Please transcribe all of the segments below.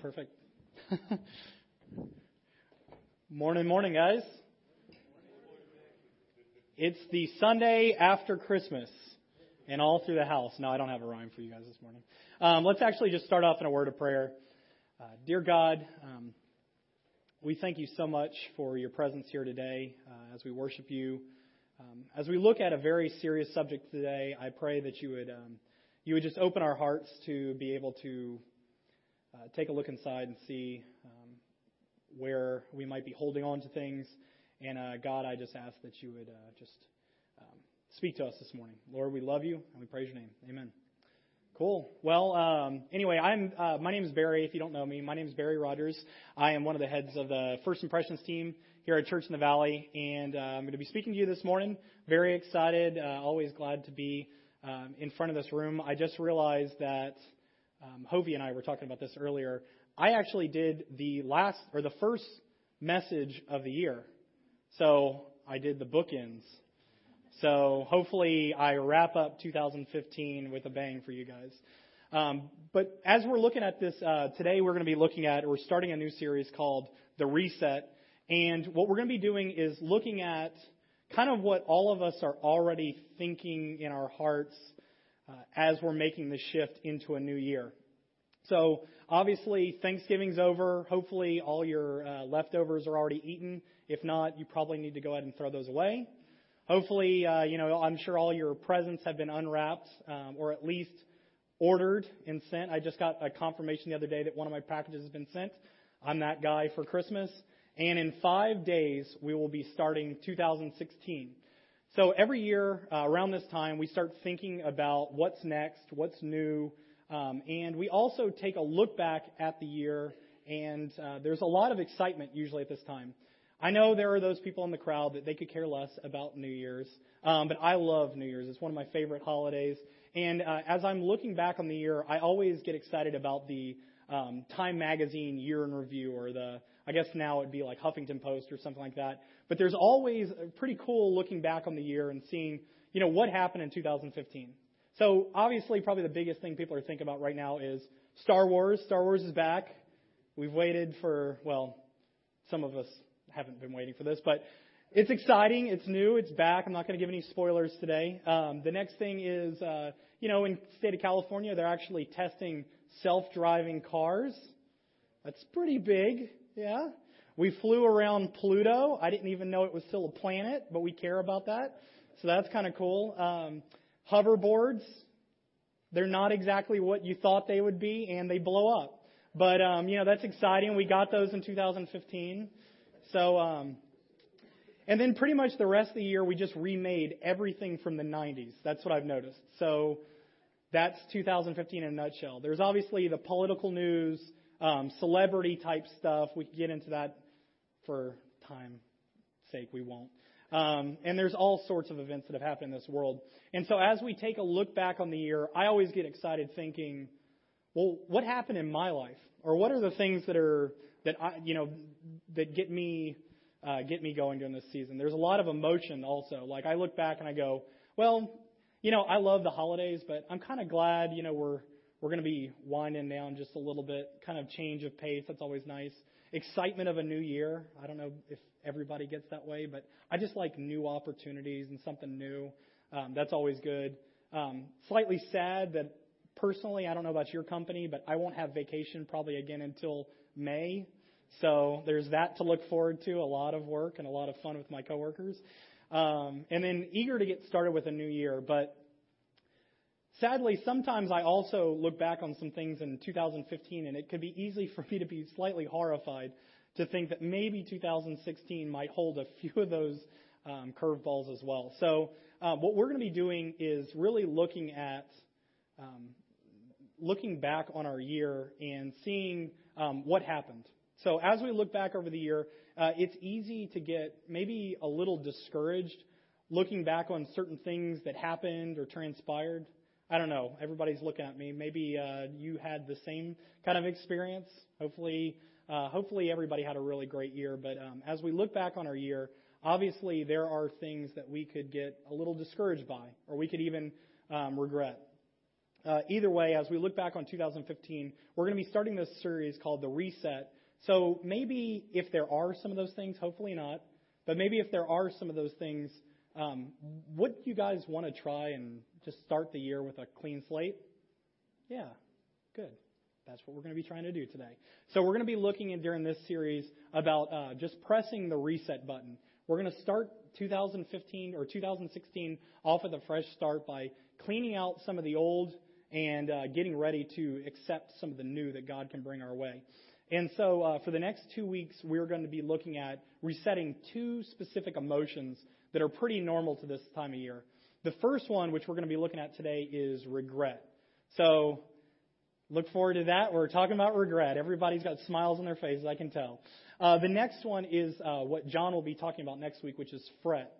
Perfect. morning, morning, guys. It's the Sunday after Christmas and all through the house. No, I don't have a rhyme for you guys this morning. Um, let's actually just start off in a word of prayer. Uh, dear God, um, we thank you so much for your presence here today uh, as we worship you. Um, as we look at a very serious subject today, I pray that you would um, you would just open our hearts to be able to uh, take a look inside and see um, where we might be holding on to things. And uh, God, I just ask that you would uh, just um, speak to us this morning. Lord, we love you and we praise your name. Amen. Cool. Well, um, anyway, I'm uh, my name is Barry. If you don't know me, my name is Barry Rogers. I am one of the heads of the First Impressions team here at Church in the Valley, and uh, I'm going to be speaking to you this morning. Very excited. Uh, always glad to be um, in front of this room. I just realized that um, Hovey and I were talking about this earlier. I actually did the last or the first message of the year. So I did the bookends. So hopefully I wrap up 2015 with a bang for you guys. Um, but as we're looking at this uh, today, we're going to be looking at we're starting a new series called the Reset, and what we're going to be doing is looking at kind of what all of us are already thinking in our hearts as we're making the shift into a new year. So obviously Thanksgiving's over. Hopefully all your uh, leftovers are already eaten. If not, you probably need to go ahead and throw those away. Hopefully, uh, you know, I'm sure all your presents have been unwrapped um, or at least ordered and sent. I just got a confirmation the other day that one of my packages has been sent. I'm that guy for Christmas. And in five days, we will be starting 2016. So every year uh, around this time, we start thinking about what's next, what's new, um, and we also take a look back at the year. And uh, there's a lot of excitement usually at this time. I know there are those people in the crowd that they could care less about New Year's, um, but I love New Year's. It's one of my favorite holidays. And uh, as I'm looking back on the year, I always get excited about the um, Time Magazine Year in Review, or the I guess now it'd be like Huffington Post or something like that. But there's always pretty cool looking back on the year and seeing, you know, what happened in 2015. So obviously, probably the biggest thing people are thinking about right now is Star Wars. Star Wars is back. We've waited for, well, some of us haven't been waiting for this, but it's exciting. It's new. It's back. I'm not going to give any spoilers today. Um, the next thing is, uh, you know, in state of California, they're actually testing self-driving cars. That's pretty big. Yeah. We flew around Pluto. I didn't even know it was still a planet, but we care about that. So that's kind of cool. Um, hoverboards, they're not exactly what you thought they would be, and they blow up. But um, you know that's exciting. We got those in 2015. So, um, and then pretty much the rest of the year we just remade everything from the 90s. That's what I've noticed. So that's 2015 in a nutshell. There's obviously the political news, um, celebrity type stuff. We can get into that for time sake. We won't. Um, and there's all sorts of events that have happened in this world. And so as we take a look back on the year, I always get excited thinking, well, what happened in my life? Or what are the things that are, that I, you know, that get me, uh, get me going during this season? There's a lot of emotion also. Like I look back and I go, well, you know, I love the holidays, but I'm kind of glad, you know, we're, we're going to be winding down just a little bit, kind of change of pace. That's always nice. Excitement of a new year. I don't know if everybody gets that way, but I just like new opportunities and something new. Um, that's always good. Um, slightly sad that personally, I don't know about your company, but I won't have vacation probably again until May. So there's that to look forward to. A lot of work and a lot of fun with my coworkers. Um, and then eager to get started with a new year. But sadly, sometimes I also look back on some things in 2015, and it could be easy for me to be slightly horrified to think that maybe 2016 might hold a few of those um, curveballs as well. So um, what we're going to be doing is really looking at um, looking back on our year and seeing um, what happened. So as we look back over the year, uh, it's easy to get maybe a little discouraged looking back on certain things that happened or transpired. I don't know. Everybody's looking at me. Maybe uh, you had the same kind of experience. Hopefully, uh, hopefully everybody had a really great year. But um, as we look back on our year, obviously there are things that we could get a little discouraged by, or we could even um, regret. uh, either way, as we look back on 2015, we're going to be starting this series called The Reset. So maybe if there are some of those things, hopefully not, but maybe if there are some of those things, um, would you guys want to try and just start the year with a clean slate? Yeah, good. That's what we're going to be trying to do today. So we're going to be looking in during this series about uh, just pressing the reset button. We're going to start 2015 or 2016 off with a fresh start by cleaning out some of the old and uh, getting ready to accept some of the new that God can bring our way. And so uh, for the next two weeks, we're going to be looking at resetting two specific emotions that are pretty normal to this time of year. The first one, which we're going to be looking at today, is regret. So look forward to that. We're talking about regret. Everybody's got smiles on their faces, I can tell. Uh, the next one is uh, what John will be talking about next week, which is fret.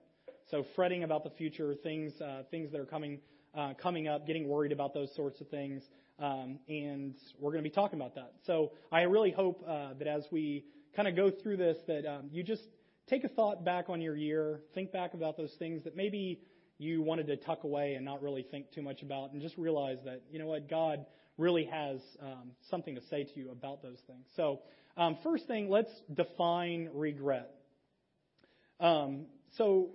So fretting about the future, things uh, things that are coming uh, coming up, getting worried about those sorts of things, um, and we're going to be talking about that. So I really hope uh, that as we kind of go through this, that um, you just take a thought back on your year, think back about those things that maybe you wanted to tuck away and not really think too much about, and just realize that you know what God really has um, something to say to you about those things. So um, first thing, let's define regret. Um, so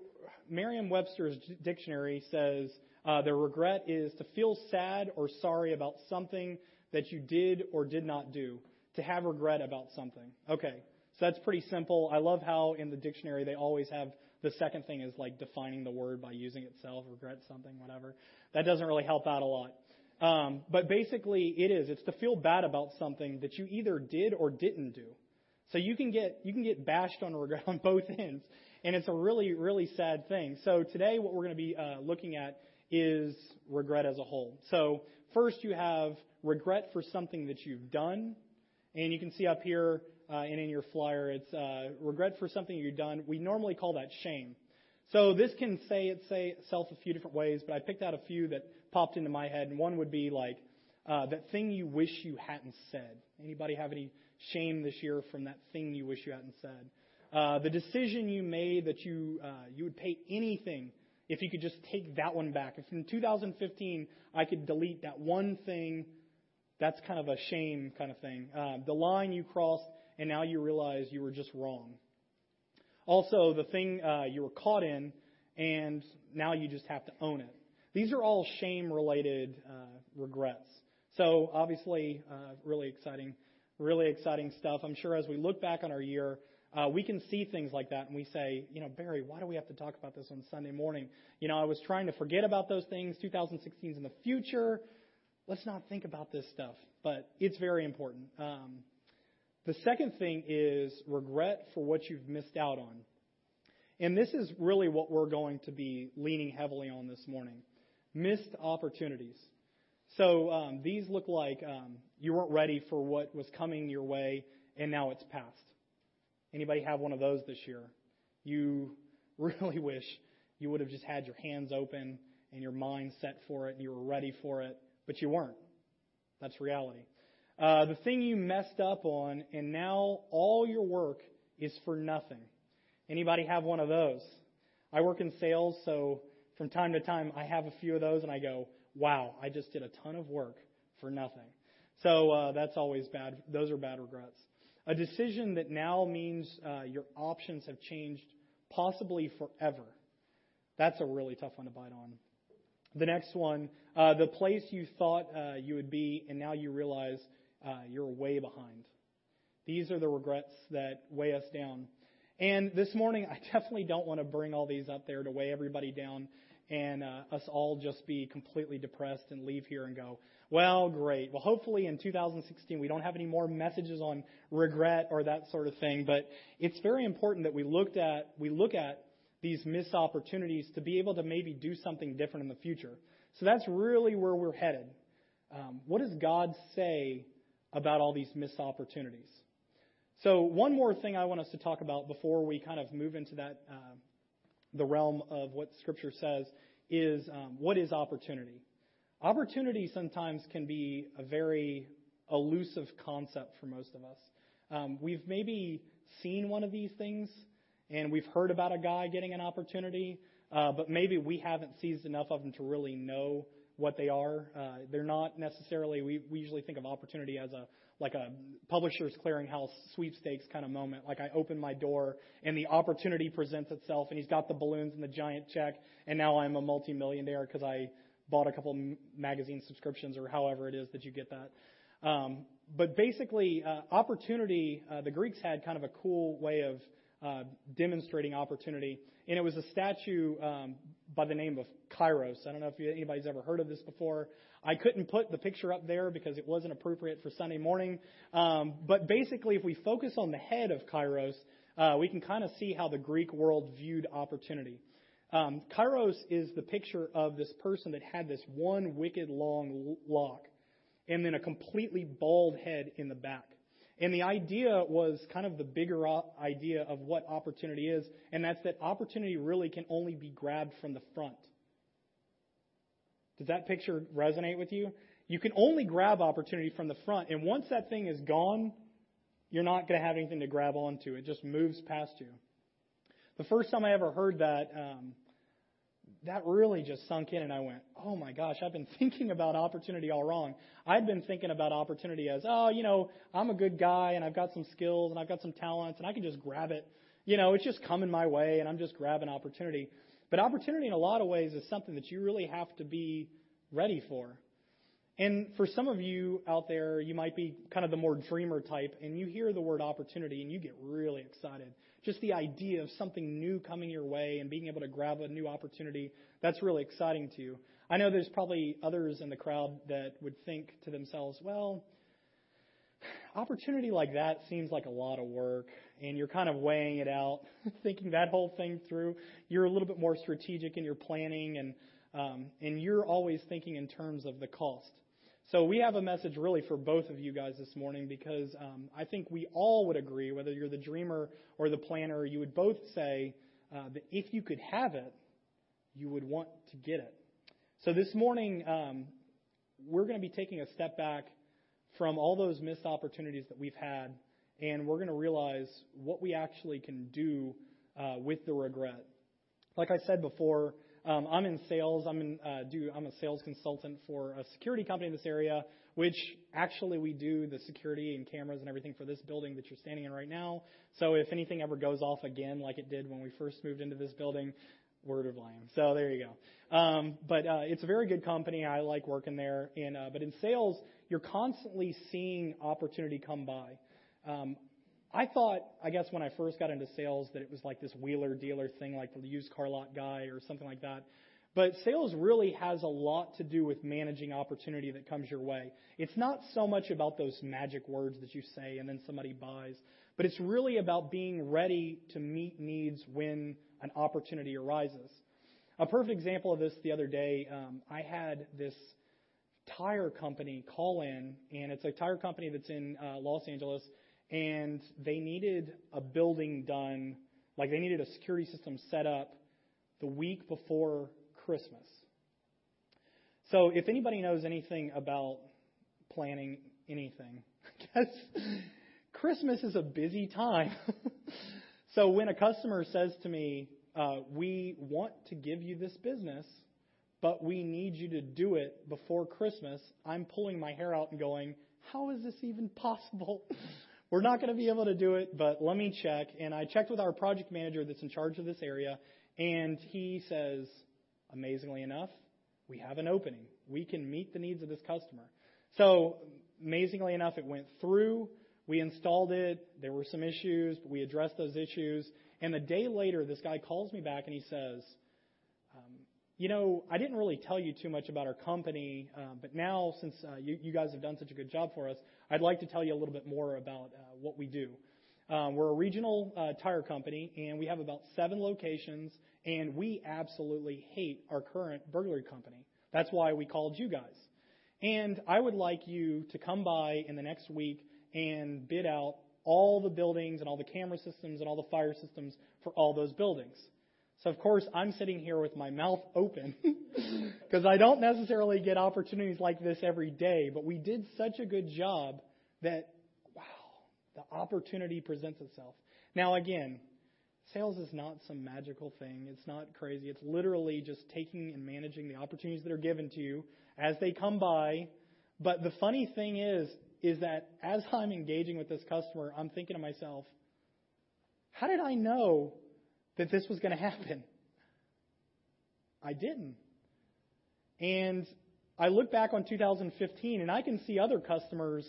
Merriam-Webster's dictionary says uh, the regret is to feel sad or sorry about something that you did or did not do. To have regret about something. Okay, so that's pretty simple. I love how in the dictionary they always have the second thing is like defining the word by using itself, regret something, whatever. That doesn't really help out a lot. Um, but basically, it is. It's to feel bad about something that you either did or didn't do. So you can get you can get bashed on regret on both ends, and it's a really really sad thing. So today, what we're going to be uh, looking at is regret as a whole. So first, you have regret for something that you've done, and you can see up here uh, and in your flyer, it's uh, regret for something you've done. We normally call that shame. So this can say itself a few different ways, but I picked out a few that popped into my head, and one would be like uh, that thing you wish you hadn't said. Anybody have any shame this year from that thing you wish you hadn't said? Uh, the decision you made that you uh, you would pay anything if you could just take that one back. If in 2015 I could delete that one thing, that's kind of a shame kind of thing. Uh, the line you crossed, and now you realize you were just wrong. Also, the thing uh, you were caught in, and now you just have to own it. These are all shame related uh, regrets. So, obviously, uh, really exciting, really exciting stuff. I'm sure as we look back on our year, uh, we can see things like that and we say, you know, Barry, why do we have to talk about this on Sunday morning? You know, I was trying to forget about those things. 2016 is in the future. Let's not think about this stuff. But it's very important. Um, the second thing is regret for what you've missed out on. And this is really what we're going to be leaning heavily on this morning missed opportunities. So um, these look like um, you weren't ready for what was coming your way, and now it's past. Anybody have one of those this year? You really wish you would have just had your hands open and your mind set for it and you were ready for it, but you weren't. That's reality. Uh, the thing you messed up on, and now all your work is for nothing. Anybody have one of those? I work in sales, so from time to time, I have a few of those, and I go, wow, I just did a ton of work for nothing. So uh, that's always bad. Those are bad regrets. A decision that now means uh, your options have changed, possibly forever. That's a really tough one to bite on. The next one, uh, the place you thought uh, you would be, and now you realize uh, you're way behind. These are the regrets that weigh us down. And this morning, I definitely don't want to bring all these up there to weigh everybody down and uh, us all just be completely depressed and leave here and go, well, great. Well, hopefully in 2016 we don't have any more messages on regret or that sort of thing. But it's very important that we looked at we look at these missed opportunities to be able to maybe do something different in the future. So that's really where we're headed. Um, what does God say about all these missed opportunities? So one more thing I want us to talk about before we kind of move into that uh, the realm of what Scripture says is um, what is opportunity? Opportunity sometimes can be a very elusive concept for most of us. Um, we've maybe seen one of these things and we've heard about a guy getting an opportunity, uh, but maybe we haven't seized enough of them to really know what they are. Uh, they're not necessarily. We, we usually think of opportunity as a like a publisher's clearinghouse sweepstakes kind of moment. Like I open my door and the opportunity presents itself, and he's got the balloons and the giant check, and now I'm a multimillionaire because I bought a couple magazine subscriptions or however it is that you get that. Um, but basically, uh, opportunity. Uh, the Greeks had kind of a cool way of uh, demonstrating opportunity, and it was a statue um, by the name of Kairos. I don't know if anybody's ever heard of this before. I couldn't put the picture up there because it wasn't appropriate for Sunday morning. Um, but basically, if we focus on the head of Kairos, uh, we can kind of see how the Greek world viewed opportunity. Um, Kairos is the picture of this person that had this one wicked long lock and then a completely bald head in the back. And the idea was kind of the bigger idea of what opportunity is, and that's that opportunity really can only be grabbed from the front. Does that picture resonate with you? You can only grab opportunity from the front, and once that thing is gone, you're not going to have anything to grab onto. It just moves past you. The first time I ever heard that, um, that really just sunk in, and I went, "Oh my gosh, I've been thinking about opportunity all wrong." I'd been thinking about opportunity as, "Oh, you know, I'm a good guy, and I've got some skills, and I've got some talents, and I can just grab it. You know, it's just coming my way, and I'm just grabbing opportunity." But opportunity, in a lot of ways, is something that you really have to be ready for. And for some of you out there, you might be kind of the more dreamer type, and you hear the word opportunity and you get really excited. Just the idea of something new coming your way and being able to grab a new opportunity, that's really exciting to you. I know there's probably others in the crowd that would think to themselves, well, opportunity like that seems like a lot of work and you're kind of weighing it out, thinking that whole thing through. You're a little bit more strategic in your planning, and um, and you're always thinking in terms of the cost. So we have a message really for both of you guys this morning because um, I think we all would agree, whether you're the dreamer or the planner, you would both say uh, that if you could have it, you would want to get it. So this morning, um, we're going to be taking a step back from all those missed opportunities that we've had and we're going to realize what we actually can do uh, with the regret. Like I said before, um, I'm in sales. I'm in uh, do I'm a sales consultant for a security company in this area, which actually we do the security and cameras and everything for this building that you're standing in right now. So if anything ever goes off again, like it did when we first moved into this building, word of lamb. So there you go. Um, but uh, it's a very good company. I like working there. And uh, but in sales, you're constantly seeing opportunity come by. Um, I thought, I guess, when I first got into sales, that it was like this wheeler dealer thing, like the used car lot guy or something like that. But sales really has a lot to do with managing opportunity that comes your way. It's not so much about those magic words that you say and then somebody buys, but it's really about being ready to meet needs when an opportunity arises. A perfect example of this the other day, um, I had this tire company call in, and it's a tire company that's in uh, Los Angeles and they needed a building done, like they needed a security system set up the week before Christmas. So if anybody knows anything about planning anything, I guess Christmas is a busy time. so when a customer says to me, uh, we want to give you this business, but we need you to do it before Christmas, I'm pulling my hair out and going, how is this even possible? We're not going to be able to do it, but let me check. And I checked with our project manager that's in charge of this area, and he says, amazingly enough, we have an opening. We can meet the needs of this customer. So, amazingly enough, it went through. We installed it. There were some issues, but we addressed those issues. And a day later, this guy calls me back and he says, you know, I didn't really tell you too much about our company, uh, but now since uh, you, you, guys have done such a good job for us, I'd like to tell you a little bit more about uh, what we do. Um, we're a regional uh, tire company, and we have about seven locations, and we absolutely hate our current burglary company. That's why we called you guys. And I would like you to come by in the next week and bid out all the buildings and all the camera systems and all the fire systems for all those buildings. So, of course, I'm sitting here with my mouth open because I don't necessarily get opportunities like this every day, but we did such a good job that, wow, the opportunity presents itself. Now, again, sales is not some magical thing. It's not crazy. It's literally just taking and managing the opportunities that are given to you as they come by. But the funny thing is, is that as I'm engaging with this customer, I'm thinking to myself, how did I know that this was going to happen? I didn't. And I look back on 2015 and I can see other customers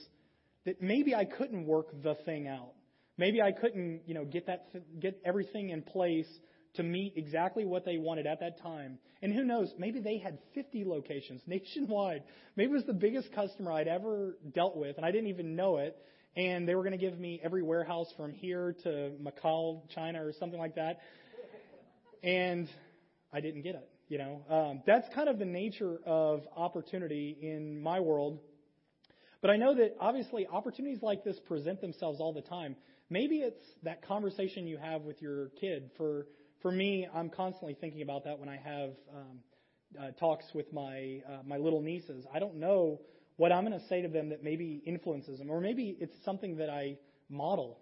that maybe I couldn't work the thing out. Maybe I couldn't, you know, get that get everything in place to meet exactly what they wanted at that time. And who knows, maybe they had 50 locations nationwide. Maybe it was the biggest customer I'd ever dealt with and I didn't even know it. And they were going to give me every warehouse from here to Macau, China or something like that. And I didn't get it. You know, um, that's kind of the nature of opportunity in my world. But I know that obviously opportunities like this present themselves all the time. Maybe it's that conversation you have with your kid. For for me, I'm constantly thinking about that when I have um, uh, talks with my uh, my little nieces. I don't know what I'm going to say to them that maybe influences them, or maybe it's something that I model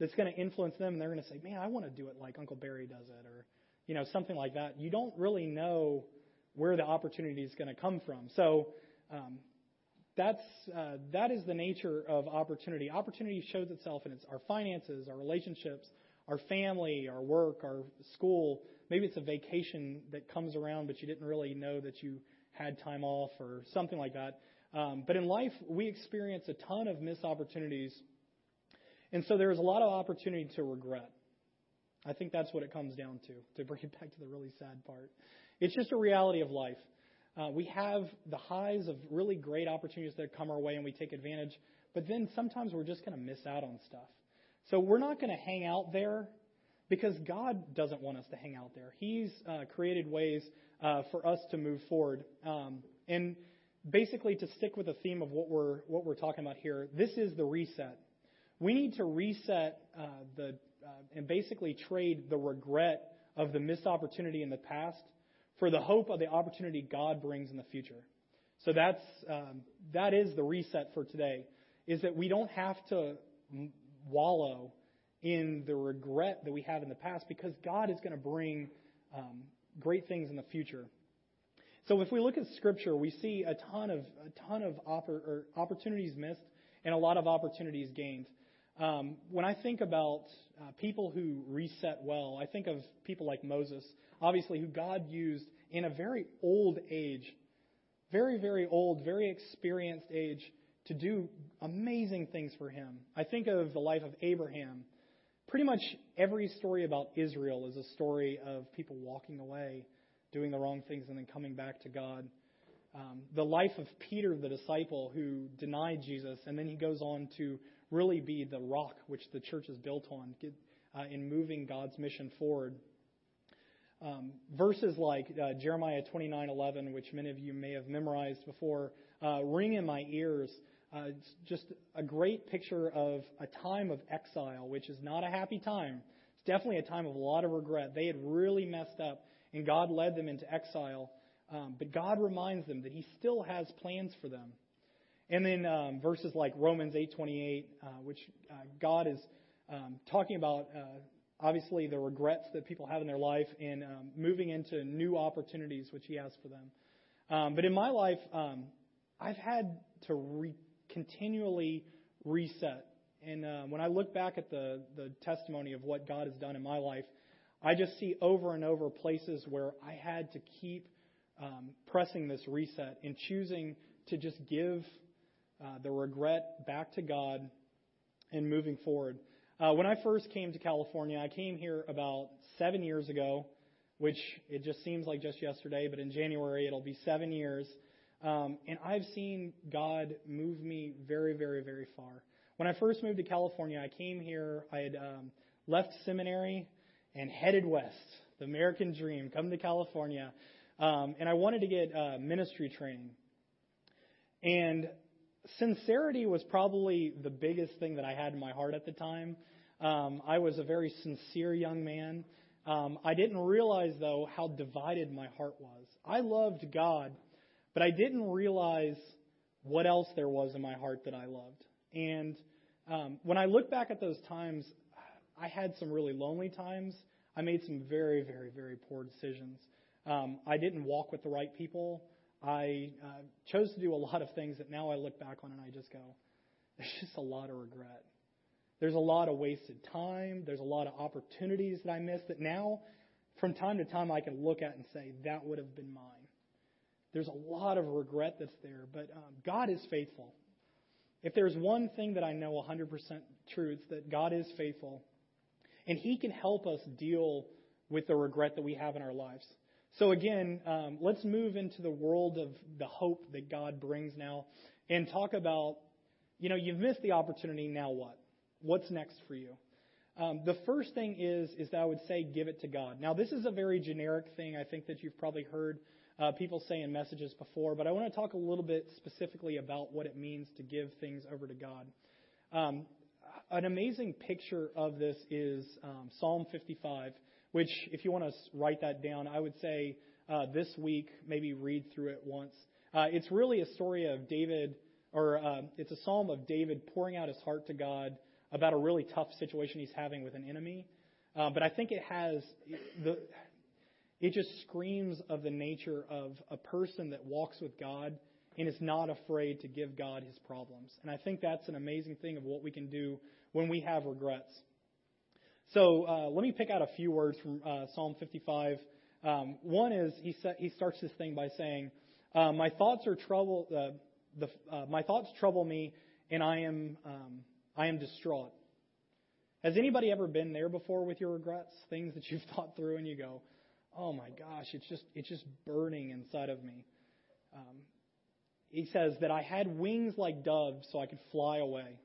that's going to influence them, and they're going to say, "Man, I want to do it like Uncle Barry does it," or you know, something like that. You don't really know where the opportunity is going to come from. So um, that's uh, that is the nature of opportunity. Opportunity shows itself in its, our finances, our relationships, our family, our work, our school. Maybe it's a vacation that comes around, but you didn't really know that you had time off or something like that. Um, but in life, we experience a ton of missed opportunities, and so there is a lot of opportunity to regret. I think that's what it comes down to, to bring it back to the really sad part. It's just a reality of life. Uh, we have the highs of really great opportunities that come our way and we take advantage, but then sometimes we're just going to miss out on stuff. So we're not going to hang out there because God doesn't want us to hang out there. He's uh, created ways uh, for us to move forward. Um, and basically, to stick with the theme of what we're what we're talking about here, this is the reset. We need to reset uh, the uh, and basically trade the regret of the missed opportunity in the past for the hope of the opportunity God brings in the future. So that's um, that is the reset for today. Is that we don't have to wallow in the regret that we have in the past because God is going to bring um, great things in the future. So if we look at Scripture, we see a ton of a ton of oppor- opportunities missed and a lot of opportunities gained. Um, when I think about uh, people who reset well, I think of people like Moses, obviously, who God used in a very old age, very, very old, very experienced age, to do amazing things for him. I think of the life of Abraham. Pretty much every story about Israel is a story of people walking away, doing the wrong things, and then coming back to God. Um, the life of Peter, the disciple who denied Jesus, and then he goes on to really be the rock which the church is built on get, uh, in moving God's mission forward. Um, verses like uh, Jeremiah 29:11, which many of you may have memorized before, uh, ring in my ears. Uh, it's just a great picture of a time of exile, which is not a happy time. It's definitely a time of a lot of regret. They had really messed up, and God led them into exile. Um, but God reminds them that He still has plans for them. And then um, verses like Romans 8:28, uh, which uh, God is um, talking about, uh, obviously the regrets that people have in their life and um, moving into new opportunities which He has for them. Um, but in my life, um, I've had to re- continually reset. And uh, when I look back at the the testimony of what God has done in my life, I just see over and over places where I had to keep um, pressing this reset and choosing to just give uh, the regret back to God and moving forward. Uh, when I first came to California, I came here about seven years ago, which it just seems like just yesterday, but in January it'll be seven years. Um, and I've seen God move me very, very, very far. When I first moved to California, I came here, I had um, left seminary and headed west, the American dream, come to California. Um, and I wanted to get uh, ministry training. And sincerity was probably the biggest thing that I had in my heart at the time. Um, I was a very sincere young man. Um, I didn't realize, though, how divided my heart was. I loved God, but I didn't realize what else there was in my heart that I loved. And um, when I look back at those times, I had some really lonely times. I made some very, very, very poor decisions. Um, I didn't walk with the right people. I uh, chose to do a lot of things that now I look back on and I just go, there's just a lot of regret. There's a lot of wasted time. There's a lot of opportunities that I missed that now, from time to time, I can look at and say, that would have been mine. There's a lot of regret that's there, but um, God is faithful. If there's one thing that I know 100% true, it's that God is faithful. And He can help us deal with the regret that we have in our lives. So, again, um, let's move into the world of the hope that God brings now and talk about, you know, you've missed the opportunity, now what? What's next for you? Um, the first thing is, is that I would say give it to God. Now, this is a very generic thing I think that you've probably heard uh, people say in messages before, but I want to talk a little bit specifically about what it means to give things over to God. Um, an amazing picture of this is um, Psalm 55 which, if you want to write that down, I would say uh, this week, maybe read through it once. Uh, it's really a story of David, or uh, it's a psalm of David pouring out his heart to God about a really tough situation he's having with an enemy. Uh, but I think it has the, it just screams of the nature of a person that walks with God and is not afraid to give God his problems. And I think that's an amazing thing of what we can do when we have regrets. So uh, let me pick out a few words from uh, Psalm 55. Um, one is he, sa- he starts this thing by saying, uh, "My thoughts are trouble. Uh, the, uh, my thoughts trouble me, and I am um, I am distraught." Has anybody ever been there before with your regrets, things that you've thought through, and you go, "Oh my gosh, it's just it's just burning inside of me." Um, he says that I had wings like doves, so I could fly away.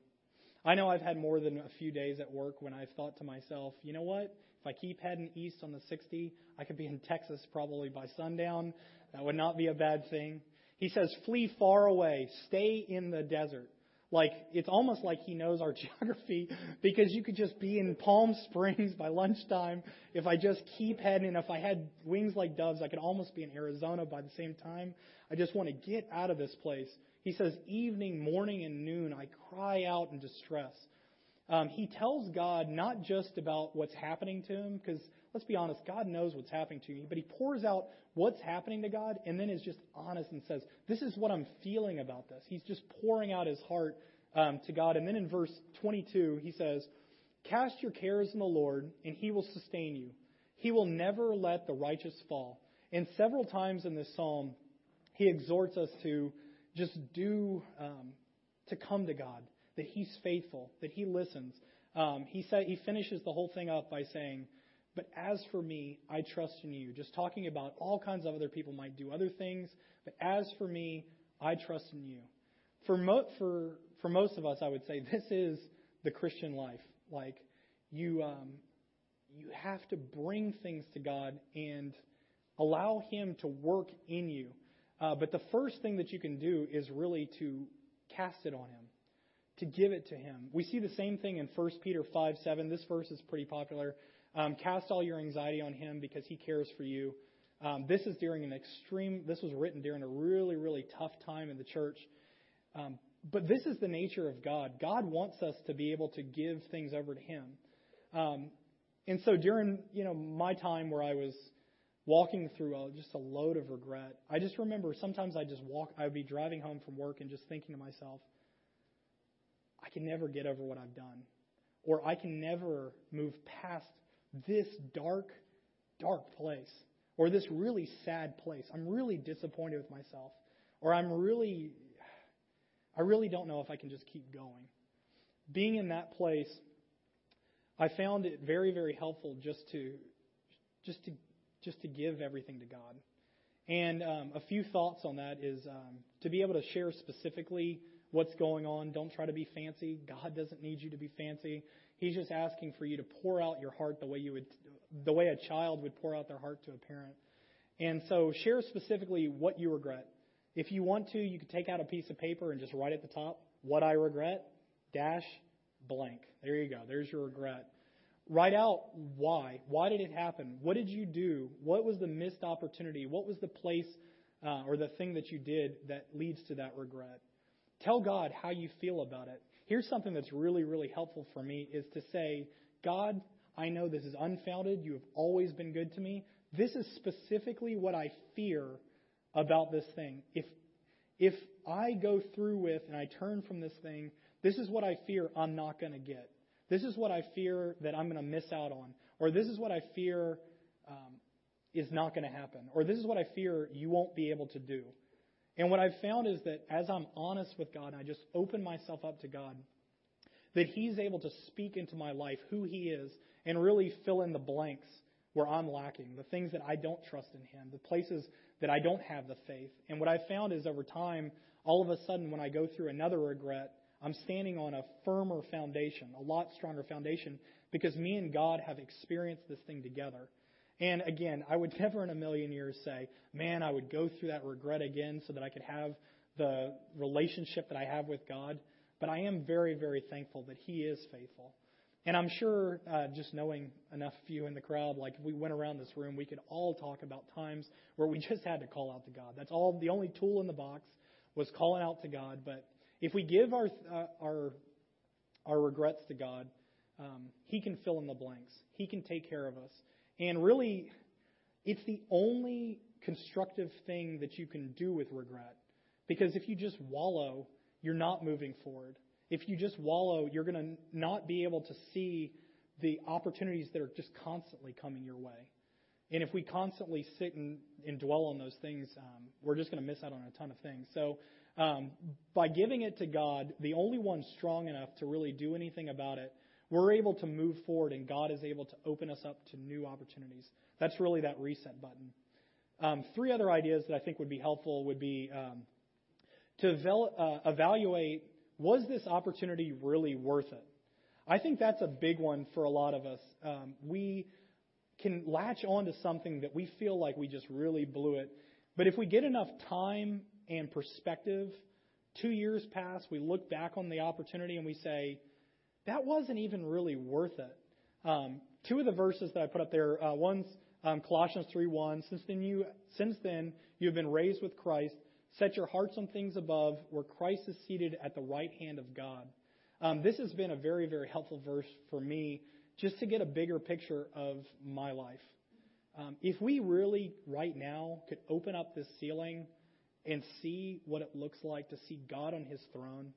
I know I've had more than a few days at work when I've thought to myself, you know what? If I keep heading east on the 60, I could be in Texas probably by sundown. That would not be a bad thing. He says, flee far away, stay in the desert. Like, it's almost like he knows our geography because you could just be in Palm Springs by lunchtime. If I just keep heading, if I had wings like doves, I could almost be in Arizona by the same time. I just want to get out of this place. He says, evening, morning, and noon, I cry out in distress. Um, he tells God not just about what's happening to him, because let's be honest, God knows what's happening to me, but he pours out what's happening to God and then is just honest and says, This is what I'm feeling about this. He's just pouring out his heart um, to God. And then in verse 22, he says, Cast your cares on the Lord, and he will sustain you. He will never let the righteous fall. And several times in this psalm, he exhorts us to just do um, to come to God, that He's faithful, that He listens. Um, he said he finishes the whole thing up by saying, "But as for me, I trust in you." Just talking about all kinds of other people might do other things, but as for me, I trust in you. For mo- for for most of us, I would say this is the Christian life. Like you um, you have to bring things to God and allow Him to work in you. Uh, but the first thing that you can do is really to cast it on him, to give it to him. We see the same thing in 1 Peter 5 7. This verse is pretty popular. Um, cast all your anxiety on him because he cares for you. Um, this is during an extreme, this was written during a really, really tough time in the church. Um, but this is the nature of God. God wants us to be able to give things over to him. Um, and so during, you know, my time where I was walking through a, just a load of regret. I just remember sometimes I just walk, I would be driving home from work and just thinking to myself, I can never get over what I've done. Or I can never move past this dark, dark place. Or this really sad place. I'm really disappointed with myself. Or I'm really, I really don't know if I can just keep going. Being in that place, I found it very, very helpful just to, just to just to give everything to God. And um, a few thoughts on that is um, to be able to share specifically what's going on. Don't try to be fancy. God doesn't need you to be fancy. He's just asking for you to pour out your heart the way you would, the way a child would pour out their heart to a parent. And so share specifically what you regret. If you want to, you could take out a piece of paper and just write at the top, what I regret, dash, blank. There you go. There's your regret. Write out why. Why did it happen? What did you do? What was the missed opportunity? What was the place uh, or the thing that you did that leads to that regret? Tell God how you feel about it. Here's something that's really, really helpful for me is to say, God, I know this is unfounded. You have always been good to me. This is specifically what I fear about this thing. If, if I go through with and I turn from this thing, this is what I fear I'm not going to get. This is what I fear that I'm going to miss out on. Or this is what I fear um, is not going to happen. Or this is what I fear you won't be able to do. And what I've found is that as I'm honest with God and I just open myself up to God, that He's able to speak into my life who He is and really fill in the blanks where I'm lacking, the things that I don't trust in Him, the places that I don't have the faith. And what I've found is over time, all of a sudden, when I go through another regret, I'm standing on a firmer foundation, a lot stronger foundation, because me and God have experienced this thing together. And again, I would never in a million years say, man, I would go through that regret again so that I could have the relationship that I have with God. But I am very, very thankful that He is faithful. And I'm sure, uh, just knowing enough of you in the crowd, like if we went around this room, we could all talk about times where we just had to call out to God. That's all. The only tool in the box was calling out to God. But if we give our uh, our our regrets to God, um, He can fill in the blanks. He can take care of us. And really, it's the only constructive thing that you can do with regret. Because if you just wallow, you're not moving forward if you just wallow, you're going to not be able to see the opportunities that are just constantly coming your way. And if we constantly sit and, and dwell on those things, um, we're just going to miss out on a ton of things. So, um, by giving it to God, the only one strong enough to really do anything about it, we're able to move forward, and God is able to open us up to new opportunities. That's really that reset button. Um, three other ideas that I think would be helpful would be um, to uh, evaluate was this opportunity really worth it? I think that's a big one for a lot of us. Um, we can latch on to something that we feel like we just really blew it. But if we get enough time and perspective, two years pass, we look back on the opportunity and we say, that wasn't even really worth it. Um, two of the verses that I put up there, uh, one's um, Colossians 3:1. Since then you, since then you have been raised with Christ. Set your hearts on things above, where Christ is seated at the right hand of God. Um, this has been a very, very helpful verse for me just to get a bigger picture of my life. Um, if we really, right now, could open up this ceiling and see what it looks like to see God on his throne,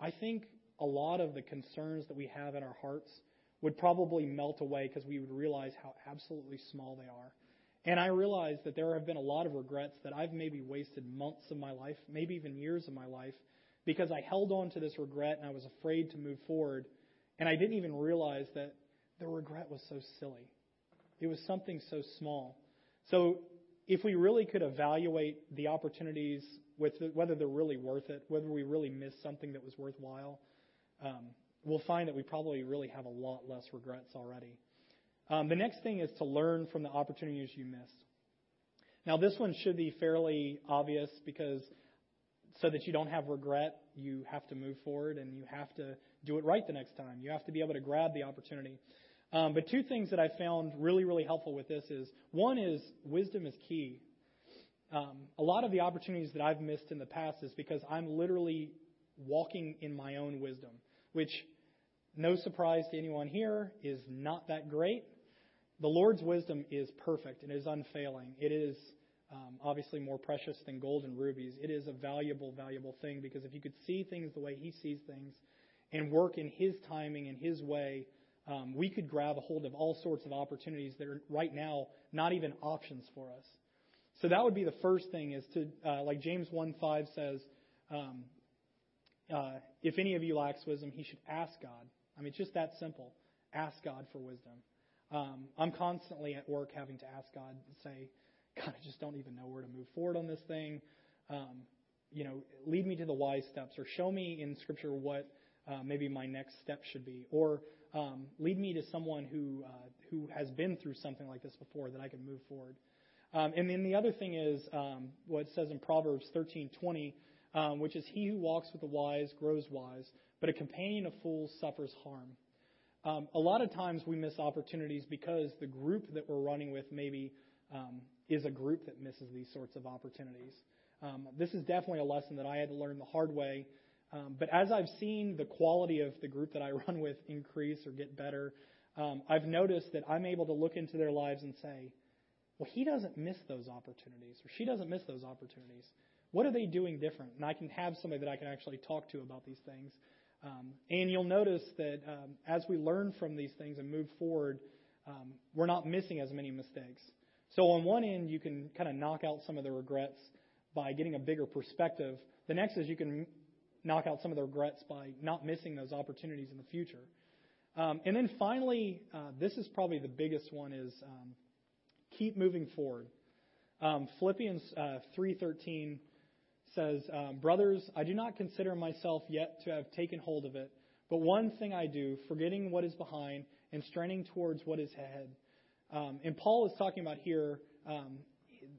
I think a lot of the concerns that we have in our hearts would probably melt away because we would realize how absolutely small they are. And I realize that there have been a lot of regrets that I've maybe wasted months of my life, maybe even years of my life, because I held on to this regret and I was afraid to move forward. And I didn't even realize that the regret was so silly. It was something so small. So if we really could evaluate the opportunities with the, whether they're really worth it, whether we really missed something that was worthwhile, um, we'll find that we probably really have a lot less regrets already. Um, the next thing is to learn from the opportunities you missed. Now, this one should be fairly obvious because so that you don't have regret, you have to move forward and you have to do it right the next time. You have to be able to grab the opportunity. Um, but two things that I found really, really helpful with this is one is wisdom is key. Um, a lot of the opportunities that I've missed in the past is because I'm literally walking in my own wisdom, which, no surprise to anyone here, is not that great. The Lord's wisdom is perfect and is unfailing. It is um, obviously more precious than gold and rubies. It is a valuable, valuable thing because if you could see things the way He sees things and work in His timing and His way, um, we could grab a hold of all sorts of opportunities that are right now not even options for us. So that would be the first thing is to, uh, like James 1 5 says, um, uh, if any of you lacks wisdom, he should ask God. I mean, it's just that simple. Ask God for wisdom. Um, I'm constantly at work having to ask God say, God, I just don't even know where to move forward on this thing. Um, you know, lead me to the wise steps, or show me in Scripture what uh, maybe my next step should be, or um, lead me to someone who uh, who has been through something like this before that I can move forward. Um, and then the other thing is um, what it says in Proverbs 13:20, um, which is, "He who walks with the wise grows wise, but a companion of fools suffers harm." Um, a lot of times we miss opportunities because the group that we're running with maybe um, is a group that misses these sorts of opportunities. Um, this is definitely a lesson that I had to learn the hard way. Um, but as I've seen the quality of the group that I run with increase or get better, um, I've noticed that I'm able to look into their lives and say, well, he doesn't miss those opportunities, or she doesn't miss those opportunities. What are they doing different? And I can have somebody that I can actually talk to about these things. Um, and you'll notice that um, as we learn from these things and move forward, um, we're not missing as many mistakes. So on one end, you can kind of knock out some of the regrets by getting a bigger perspective. The next is you can knock out some of the regrets by not missing those opportunities in the future. Um, and then finally, uh, this is probably the biggest one: is um, keep moving forward. Um, Philippians uh, 3:13 says, um, "Brothers, I do not consider myself yet to have taken hold of it, but one thing I do, forgetting what is behind and straining towards what is ahead." Um, and Paul is talking about here um,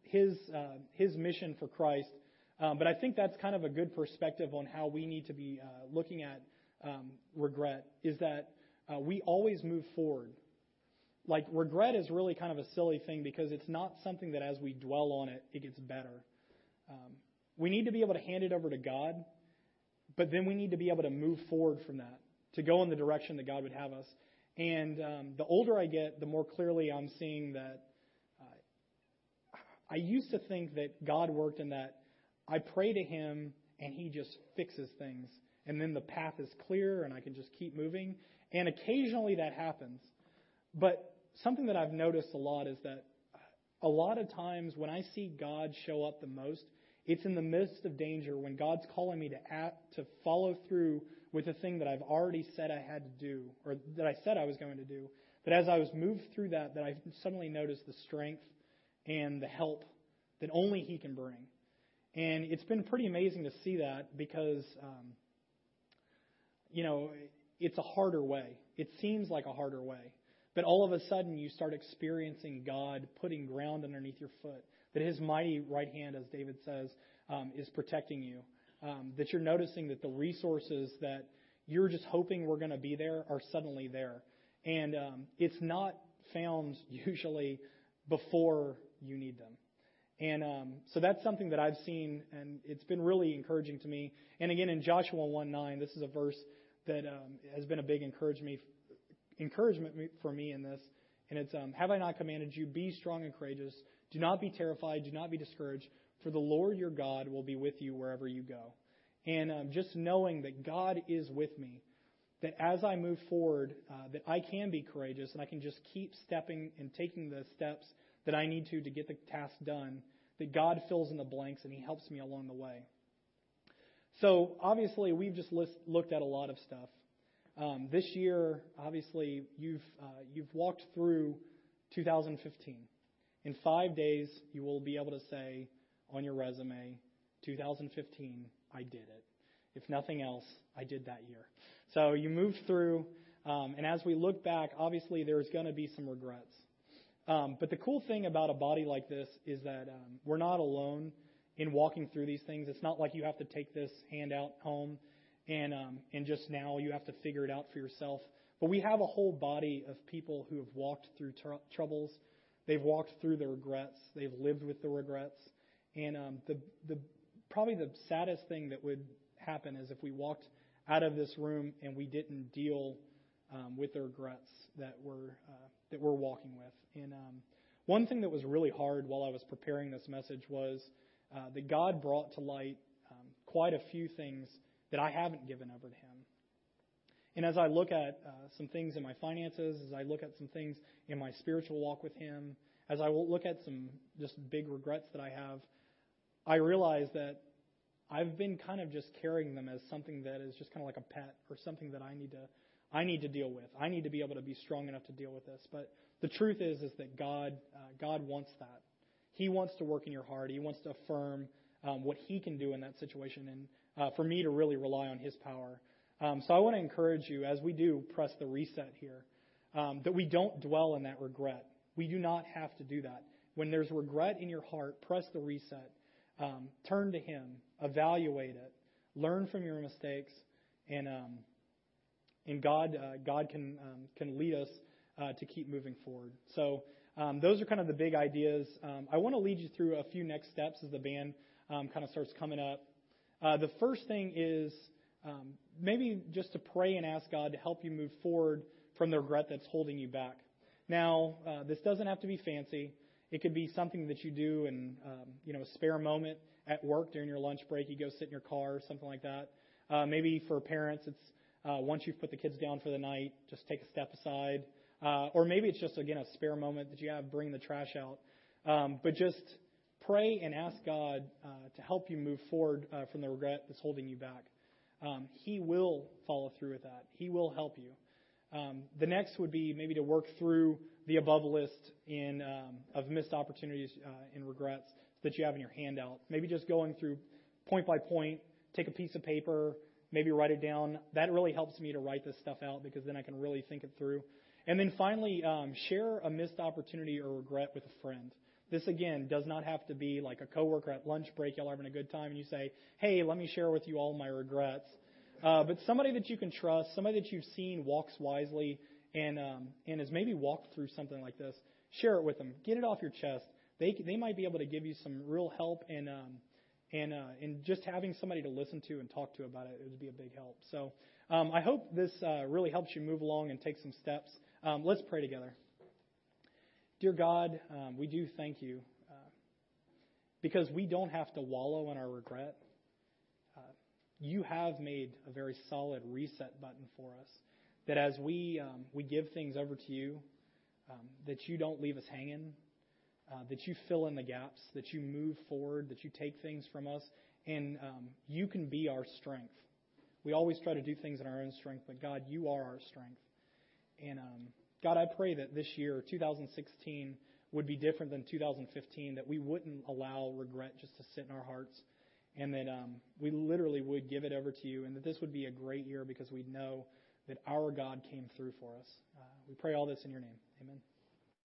his uh, his mission for Christ. Um, but I think that's kind of a good perspective on how we need to be uh, looking at um, regret. Is that uh, we always move forward. Like regret is really kind of a silly thing because it's not something that as we dwell on it, it gets better. We need to be able to hand it over to God, but then we need to be able to move forward from that to go in the direction that God would have us. And um, the older I get, the more clearly I'm seeing that I used to think that God worked in that I pray to Him and He just fixes things. And then the path is clear and I can just keep moving. And occasionally that happens. But something that I've noticed a lot is that a lot of times when I see God show up the most, it's in the midst of danger when God's calling me to act, to follow through with the thing that I've already said I had to do, or that I said I was going to do. But as I was moved through that, that I suddenly noticed the strength and the help that only He can bring. And it's been pretty amazing to see that because, um, you know, it's a harder way. It seems like a harder way. But all of a sudden, you start experiencing God putting ground underneath your foot. That His mighty right hand, as David says, um, is protecting you. Um, that you're noticing that the resources that you're just hoping were going to be there are suddenly there. And um, it's not found usually before you need them. And um, so that's something that I've seen, and it's been really encouraging to me. And again, in Joshua 1 9, this is a verse that um, has been a big encouragement encouragement for me in this. And it's, um, Have I not commanded you, be strong and courageous? Do not be terrified, do not be discouraged, for the Lord your God will be with you wherever you go. And um, just knowing that God is with me, that as I move forward, uh, that I can be courageous and I can just keep stepping and taking the steps that I need to to get the task done, that God fills in the blanks and He helps me along the way. So, obviously, we've just list, looked at a lot of stuff. Um, this year, obviously, you've, uh, you've walked through 2015. In five days, you will be able to say on your resume, 2015, I did it. If nothing else, I did that year. So you moved through, um, and as we look back, obviously there's going to be some regrets. Um, but the cool thing about a body like this is that um, we're not alone in walking through these things. It's not like you have to take this handout home and um, and just now you have to figure it out for yourself. But we have a whole body of people who have walked through tr- troubles. They've walked through the regrets. They've lived with the regrets. And um, the the probably the saddest thing that would happen is if we walked out of this room and we didn't deal um, with the regrets that we're uh, that we're walking with. And um, one thing that was really hard while I was preparing this message was uh, that God brought to light um, quite a few things that I haven't given over to Him. And as I look at uh, some things in my finances, as I look at some things in my spiritual walk with Him, as I look at some just big regrets that I have, I realize that I've been kind of just carrying them as something that is just kind of like a pet or something that I need to I need to deal with. I need to be able to be strong enough to deal with this. But the truth is, is that God, uh, God wants that. He wants to work in your heart. He wants to affirm um, what He can do in that situation, and uh, for me to really rely on His power. Um, so I want to encourage you as we do press the reset here, um, that we don't dwell in that regret. We do not have to do that. When there's regret in your heart, press the reset. Um, turn to Him, evaluate it, learn from your mistakes, and um, and God, uh, God can, um, can lead us uh, to keep moving forward. So um, those are kind of the big ideas. I want to lead you through a few next steps as the band kind of starts coming up. Uh, the first thing is um, maybe just to pray and ask God to help you move forward from the regret that's holding you back. Now, uh, this doesn't have to be fancy. It could be something that you do in, um, you know, a spare moment at work during your lunch break. You go sit in your car or something like that. Uh, maybe for parents, it's uh, once you've put the kids down for the night, just take a step aside. Uh, or maybe it's just, again, a spare moment that you have, bring the trash out. Um, but just pray and ask God uh, to help you move forward uh, from the regret that's holding you back. Um, he will follow through with that. He will help you. Um, the next would be maybe to work through the above list in, um, of missed opportunities uh, and regrets that you have in your handout. Maybe just going through point by point, take a piece of paper, maybe write it down. That really helps me to write this stuff out because then I can really think it through. And then finally, um, share a missed opportunity or regret with a friend. This again does not have to be like a coworker at lunch break, y'all having a good time, and you say, "Hey, let me share with you all my regrets." Uh, but somebody that you can trust, somebody that you've seen walks wisely and um, and has maybe walked through something like this, share it with them. Get it off your chest. They they might be able to give you some real help and um, and uh, and just having somebody to listen to and talk to about it, it would be a big help. So um, I hope this uh, really helps you move along and take some steps. Um, let's pray together. Dear God, um, we do thank you uh, because we don't have to wallow in our regret. Uh, you have made a very solid reset button for us that as we um, we give things over to you, um, that you don't leave us hanging, uh, that you fill in the gaps, that you move forward, that you take things from us, and um, you can be our strength. We always try to do things in our own strength, but God, you are our strength. And um, God, I pray that this year, 2016, would be different than 2015, that we wouldn't allow regret just to sit in our hearts, and that um, we literally would give it over to you, and that this would be a great year because we know that our God came through for us. Uh, we pray all this in your name. Amen.